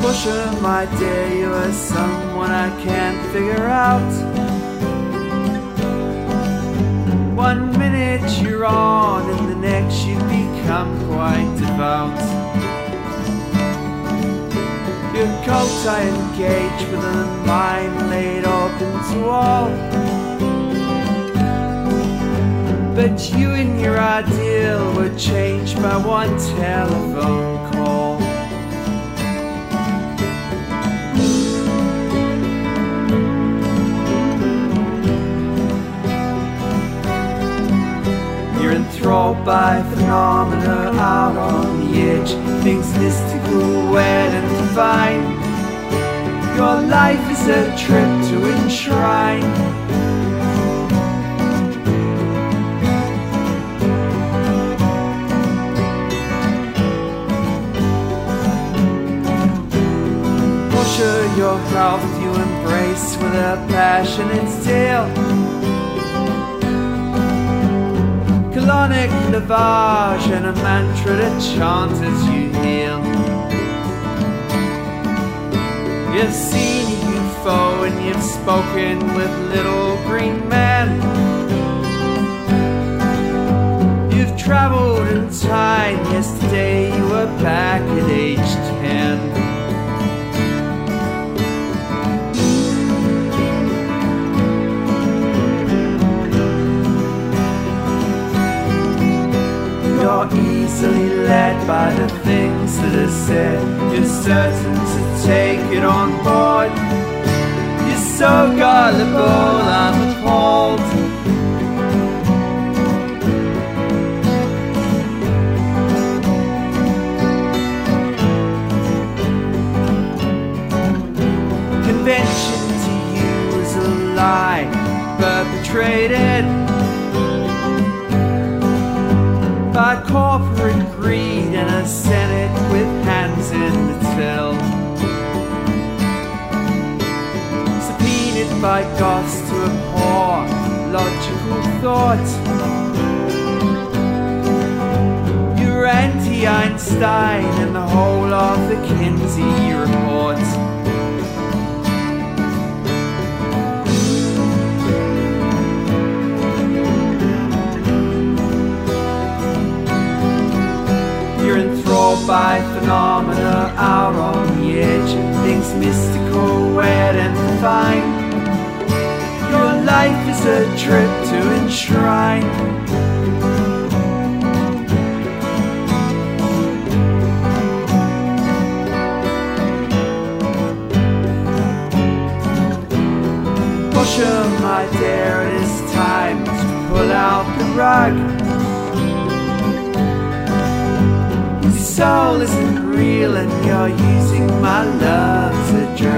Portia, my dear, you are someone I can't figure out. One minute you're on, and the next you become quite devout. Your cult I engage with a mind laid open to all. But you and your ideal were changed by one telephone by phenomena out on the edge, things mystical, weird and divine. Your life is a trip to enshrine. Your health you embrace with a passionate zeal. Colonic lavage and a mantra that chant as you heal. You've seen UFO and you've spoken with little green men. You've traveled in time. Yesterday you were back at age 10. Easily led by the things that are said. You're certain to take it on board. You're so gullible, I'm appalled. Convention to you is a lie perpetrated by corporate greed and a senate with hands in the till. Subpoenaed by goths to abhor logical thought. You're anti-Einstein and the whole of the Kinsey report. By phenomena out on the edge of things mystical, weird and fine. Your life is a trip to enshrine. Portia, my dear, it is time to pull out the rug. Soul isn't real and you're using my love a drug.